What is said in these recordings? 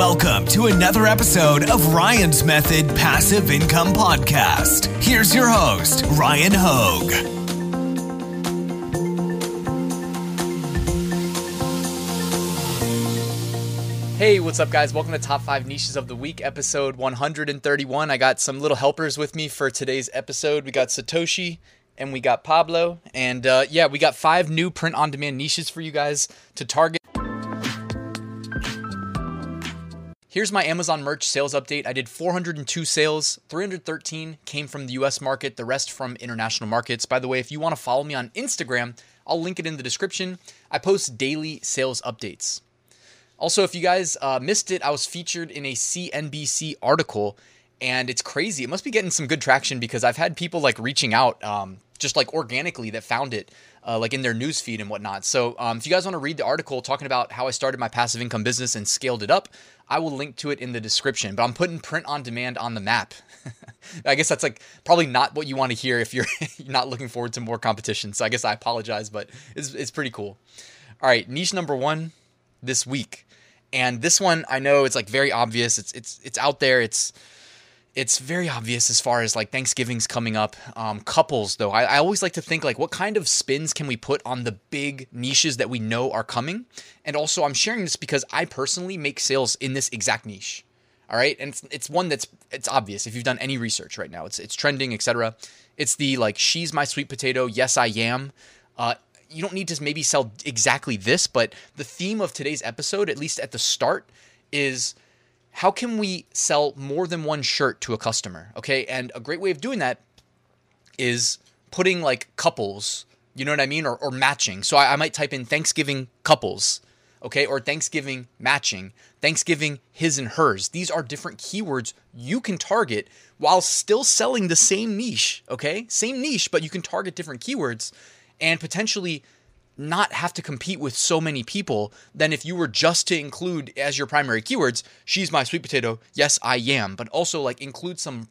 Welcome to another episode of Ryan's Method Passive Income Podcast. Here's your host, Ryan Hogue. Hey, what's up, guys? Welcome to Top 5 Niches of the Week, episode 131. I got some little helpers with me for today's episode. We got Satoshi and we got Pablo. And uh, yeah, we got five new print on demand niches for you guys to target. Here's my Amazon merch sales update. I did 402 sales, 313 came from the US market, the rest from international markets. By the way, if you want to follow me on Instagram, I'll link it in the description. I post daily sales updates. Also, if you guys uh, missed it, I was featured in a CNBC article, and it's crazy. It must be getting some good traction because I've had people like reaching out, um, just like organically, that found it uh, like in their news feed and whatnot. So, um, if you guys want to read the article talking about how I started my passive income business and scaled it up, I will link to it in the description. But I'm putting print on demand on the map. I guess that's like probably not what you want to hear if you're not looking forward to more competition. So I guess I apologize, but it's, it's pretty cool. All right, niche number one this week. And this one I know it's like very obvious. It's it's it's out there. It's it's very obvious as far as like Thanksgiving's coming up. Um, couples, though, I, I, always like to think like what kind of spins can we put on the big niches that we know are coming. And also, I'm sharing this because I personally make sales in this exact niche. All right, and it's, it's one that's it's obvious if you've done any research right now. It's it's trending, etc. It's the like she's my sweet potato. Yes, I am. Uh, you don't need to maybe sell exactly this, but the theme of today's episode, at least at the start, is how can we sell more than one shirt to a customer? Okay. And a great way of doing that is putting like couples, you know what I mean? Or, or matching. So I, I might type in Thanksgiving couples, okay? Or Thanksgiving matching, Thanksgiving his and hers. These are different keywords you can target while still selling the same niche, okay? Same niche, but you can target different keywords and potentially not have to compete with so many people than if you were just to include as your primary keywords, she's my sweet potato, yes, I am, but also like include some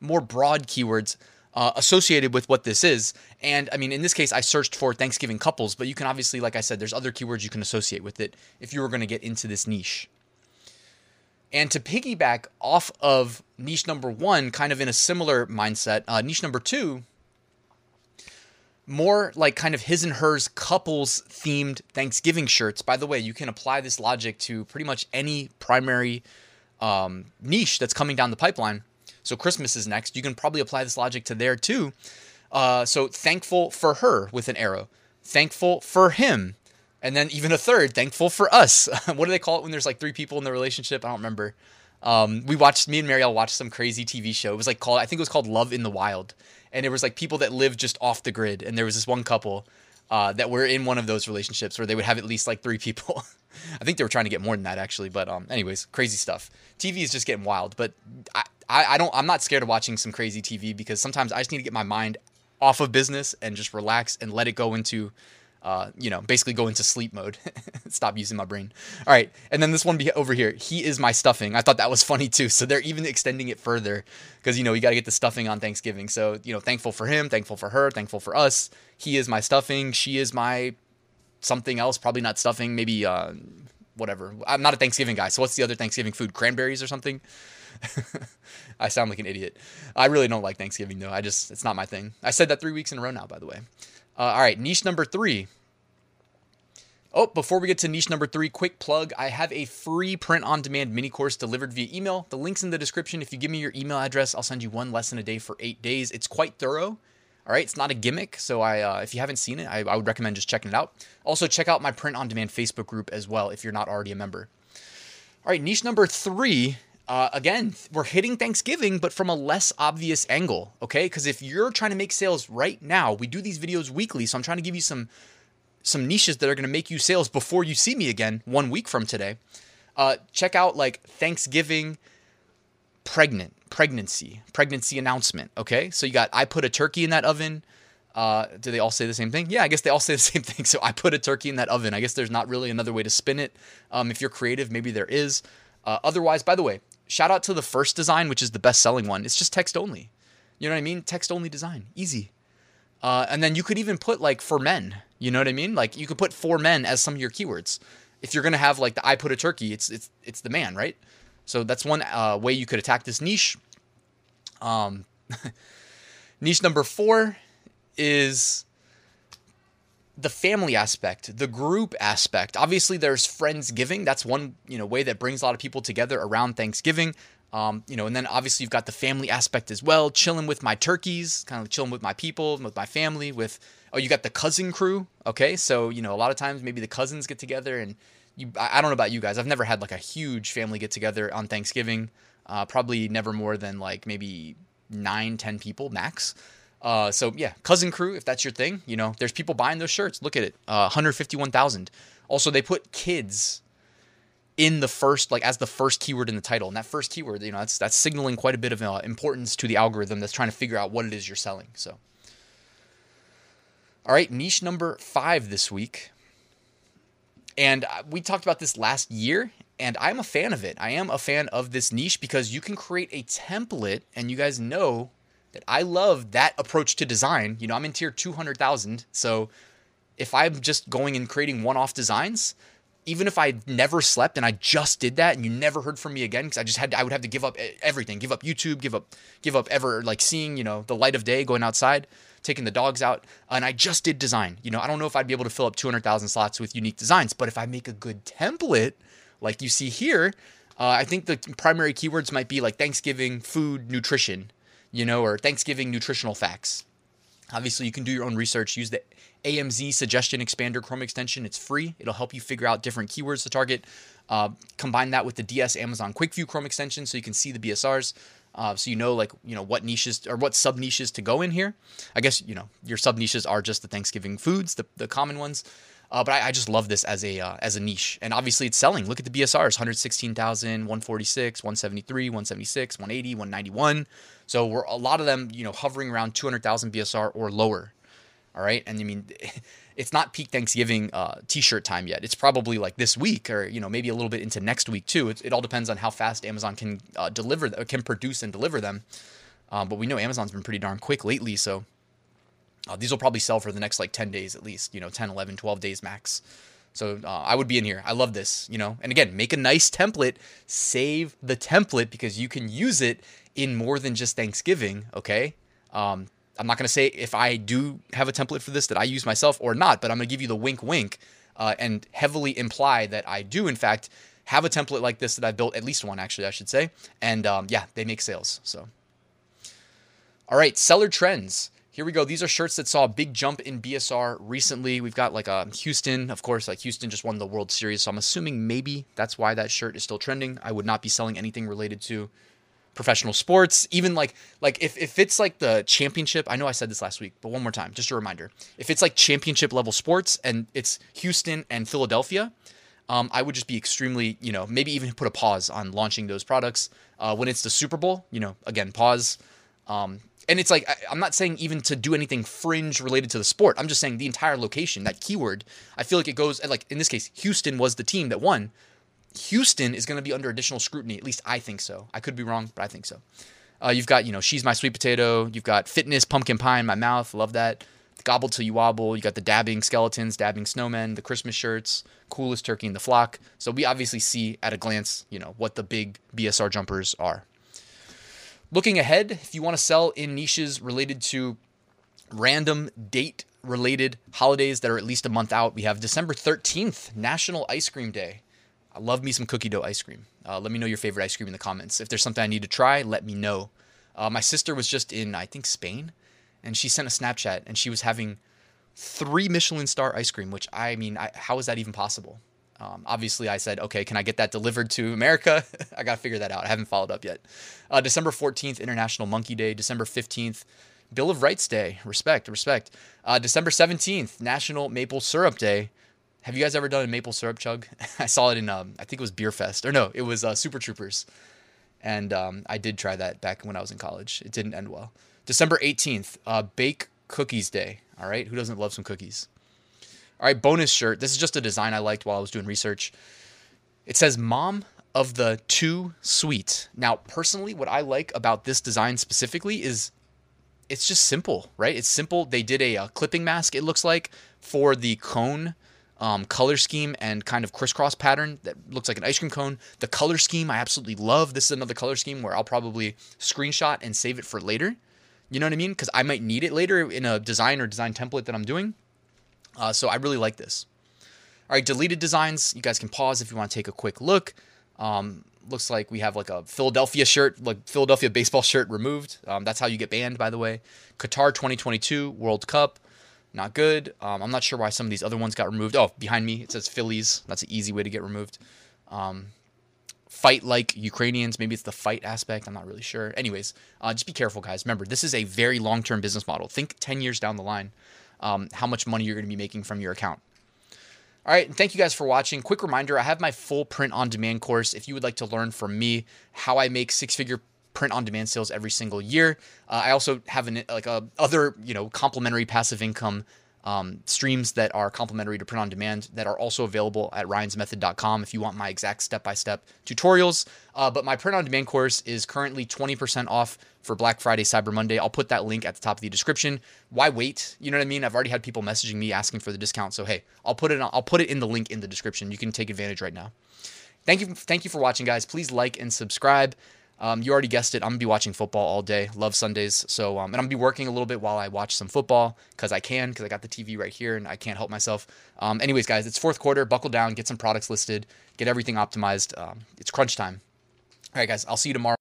more broad keywords uh, associated with what this is. And I mean, in this case, I searched for Thanksgiving couples, but you can obviously, like I said, there's other keywords you can associate with it if you were going to get into this niche. And to piggyback off of niche number one, kind of in a similar mindset, uh, niche number two more like kind of his and hers couples themed Thanksgiving shirts. By the way, you can apply this logic to pretty much any primary um, niche that's coming down the pipeline. So Christmas is next. You can probably apply this logic to there too. Uh, so thankful for her with an arrow, thankful for him, and then even a third, thankful for us. what do they call it when there's like three people in the relationship? I don't remember. Um, we watched me and Marielle watched some crazy TV show. It was like called I think it was called Love in the Wild, and it was like people that lived just off the grid. And there was this one couple uh, that were in one of those relationships where they would have at least like three people. I think they were trying to get more than that actually, but um, anyways, crazy stuff. TV is just getting wild, but I, I, I don't I'm not scared of watching some crazy TV because sometimes I just need to get my mind off of business and just relax and let it go into uh, you know, basically go into sleep mode, stop using my brain. All right, and then this one be over here, he is my stuffing. I thought that was funny too. So they're even extending it further because you know you got to get the stuffing on Thanksgiving. So you know, thankful for him, thankful for her, thankful for us. He is my stuffing. She is my something else. Probably not stuffing. Maybe uh, whatever. I'm not a Thanksgiving guy. So what's the other Thanksgiving food? Cranberries or something. I sound like an idiot. I really don't like Thanksgiving though. I just it's not my thing. I said that three weeks in a row now, by the way. Uh, all right, niche number three. Oh, before we get to niche number three, quick plug. I have a free print on demand mini course delivered via email. The link's in the description. If you give me your email address, I'll send you one lesson a day for eight days. It's quite thorough. All right, it's not a gimmick. So I, uh, if you haven't seen it, I, I would recommend just checking it out. Also, check out my print on demand Facebook group as well if you're not already a member. All right, niche number three uh, again, we're hitting Thanksgiving, but from a less obvious angle, okay? Because if you're trying to make sales right now, we do these videos weekly, so I'm trying to give you some some niches that are going to make you sales before you see me again one week from today. Uh, check out like Thanksgiving pregnant pregnancy pregnancy announcement. Okay, so you got I put a turkey in that oven. Uh, do they all say the same thing? Yeah, I guess they all say the same thing. So I put a turkey in that oven. I guess there's not really another way to spin it. Um, if you're creative, maybe there is. Uh, otherwise, by the way, shout out to the first design, which is the best selling one. It's just text only. You know what I mean? Text only design. Easy. Uh, and then you could even put like for men. You know what I mean? Like you could put for men as some of your keywords. if you're gonna have like the I put a turkey, it's it's it's the man, right? So that's one uh, way you could attack this niche. Um, niche number four is the family aspect, the group aspect. Obviously, there's friendsgiving. That's one you know way that brings a lot of people together around Thanksgiving. Um, you know, and then obviously you've got the family aspect as well, chilling with my turkeys, kind of chilling with my people, with my family. With oh, you got the cousin crew. Okay, so you know a lot of times maybe the cousins get together and you. I don't know about you guys. I've never had like a huge family get together on Thanksgiving. Uh, probably never more than like maybe nine, ten people max. Uh, so yeah, cousin crew, if that's your thing, you know, there's people buying those shirts. Look at it, uh, 151,000. Also, they put kids in the first, like as the first keyword in the title, and that first keyword, you know, that's that's signaling quite a bit of uh, importance to the algorithm that's trying to figure out what it is you're selling. So, all right, niche number five this week, and uh, we talked about this last year, and I'm a fan of it. I am a fan of this niche because you can create a template, and you guys know that I love that approach to design. You know, I'm in tier 200,000. So if I'm just going and creating one off designs, even if I never slept and I just did that and you never heard from me again because I just had to, I would have to give up everything, give up YouTube, give up give up ever like seeing, you know, the light of day, going outside, taking the dogs out, and I just did design. You know, I don't know if I'd be able to fill up 200,000 slots with unique designs, but if I make a good template like you see here, uh, I think the primary keywords might be like Thanksgiving, food, nutrition, you know, or Thanksgiving nutritional facts. Obviously, you can do your own research. Use the AMZ suggestion expander Chrome extension. It's free. It'll help you figure out different keywords to target. Uh, combine that with the DS Amazon Quick View Chrome extension so you can see the BSRs. Uh, so you know like you know what niches or what sub niches to go in here. I guess you know your sub niches are just the Thanksgiving foods, the, the common ones. Uh, but I, I, just love this as a uh, as a niche, and obviously it's selling. Look at the BSRs: 116,000, 146, 173, 176, 180, 191. So we're a lot of them, you know, hovering around 200,000 BSR or lower. All right, and I mean, it's not peak Thanksgiving uh, T-shirt time yet. It's probably like this week, or you know, maybe a little bit into next week too. It, it all depends on how fast Amazon can uh, deliver, can produce and deliver them. Um, but we know Amazon's been pretty darn quick lately, so uh, these will probably sell for the next like 10 days at least, you know, 10, 11, 12 days max. So uh, I would be in here. I love this, you know. And again, make a nice template, save the template because you can use it in more than just Thanksgiving, okay? Um, I'm not going to say if I do have a template for this that I use myself or not, but I'm going to give you the wink wink uh, and heavily imply that I do, in fact, have a template like this that I built, at least one actually, I should say. And um, yeah, they make sales. So, all right, seller trends. Here we go. These are shirts that saw a big jump in BSR recently. We've got like a um, Houston, of course, like Houston just won the World Series. So I'm assuming maybe that's why that shirt is still trending. I would not be selling anything related to professional sports. Even like like if, if it's like the championship, I know I said this last week, but one more time, just a reminder. If it's like championship level sports and it's Houston and Philadelphia, um, I would just be extremely, you know, maybe even put a pause on launching those products. Uh, when it's the Super Bowl, you know, again, pause. Um, and it's like I, am not saying even to do anything fringe related to the sport. I'm just saying the entire location, that keyword. I feel like it goes like in this case, Houston was the team that won. Houston is going to be under additional scrutiny. At least I think so. I could be wrong, but I think so. Uh, you've got you know she's my sweet potato. You've got fitness pumpkin pie in my mouth. Love that. Gobble till you wobble. You got the dabbing skeletons, dabbing snowmen, the Christmas shirts, coolest turkey in the flock. So we obviously see at a glance, you know, what the big BSR jumpers are. Looking ahead, if you want to sell in niches related to random date related holidays that are at least a month out, we have December 13th, National Ice Cream Day. I love me some cookie dough ice cream. Uh, let me know your favorite ice cream in the comments. If there's something I need to try, let me know. Uh, my sister was just in, I think, Spain, and she sent a Snapchat and she was having three Michelin star ice cream, which I mean, I, how is that even possible? Um, obviously, I said, okay, can I get that delivered to America? I got to figure that out. I haven't followed up yet. Uh, December 14th, International Monkey Day. December 15th, Bill of Rights Day. Respect, respect. Uh, December 17th, National Maple Syrup Day. Have you guys ever done a maple syrup chug? I saw it in, um, I think it was Beer Fest. Or no, it was uh, Super Troopers. And um, I did try that back when I was in college. It didn't end well. December 18th, uh, Bake Cookies Day. All right, who doesn't love some cookies? All right, bonus shirt. This is just a design I liked while I was doing research. It says Mom of the Two Sweet. Now, personally, what I like about this design specifically is it's just simple, right? It's simple. They did a, a clipping mask, it looks like, for the cone um, color scheme and kind of crisscross pattern that looks like an ice cream cone. The color scheme I absolutely love. This is another color scheme where I'll probably screenshot and save it for later. You know what I mean? Because I might need it later in a design or design template that I'm doing. Uh, so I really like this. All right, deleted designs. You guys can pause if you want to take a quick look. Um, looks like we have like a Philadelphia shirt, like Philadelphia baseball shirt removed. Um, that's how you get banned, by the way. Qatar 2022 World Cup, not good. Um, I'm not sure why some of these other ones got removed. Oh, behind me it says Phillies. That's an easy way to get removed. Um, fight like Ukrainians. Maybe it's the fight aspect. I'm not really sure. Anyways, uh, just be careful, guys. Remember, this is a very long term business model. Think 10 years down the line um, how much money you're going to be making from your account. All right, thank you guys for watching. Quick reminder I have my full print on demand course. If you would like to learn from me how I make six figure print on demand sales every single year, uh, I also have an like a other you know complementary passive income um, streams that are complementary to print on demand that are also available at ryansmethod.com if you want my exact step by step tutorials. Uh, but my print on demand course is currently 20% off for Black Friday, Cyber Monday. I'll put that link at the top of the description. Why wait? You know what I mean? I've already had people messaging me asking for the discount. So hey, I'll put it I'll put it in the link in the description. You can take advantage right now. Thank you, thank you for watching, guys. Please like and subscribe. Um, you already guessed it. I'm gonna be watching football all day. Love Sundays. So, um, and I'm gonna be working a little bit while I watch some football because I can, because I got the TV right here and I can't help myself. Um, anyways, guys, it's fourth quarter. Buckle down, get some products listed, get everything optimized. Um, it's crunch time. All right, guys, I'll see you tomorrow.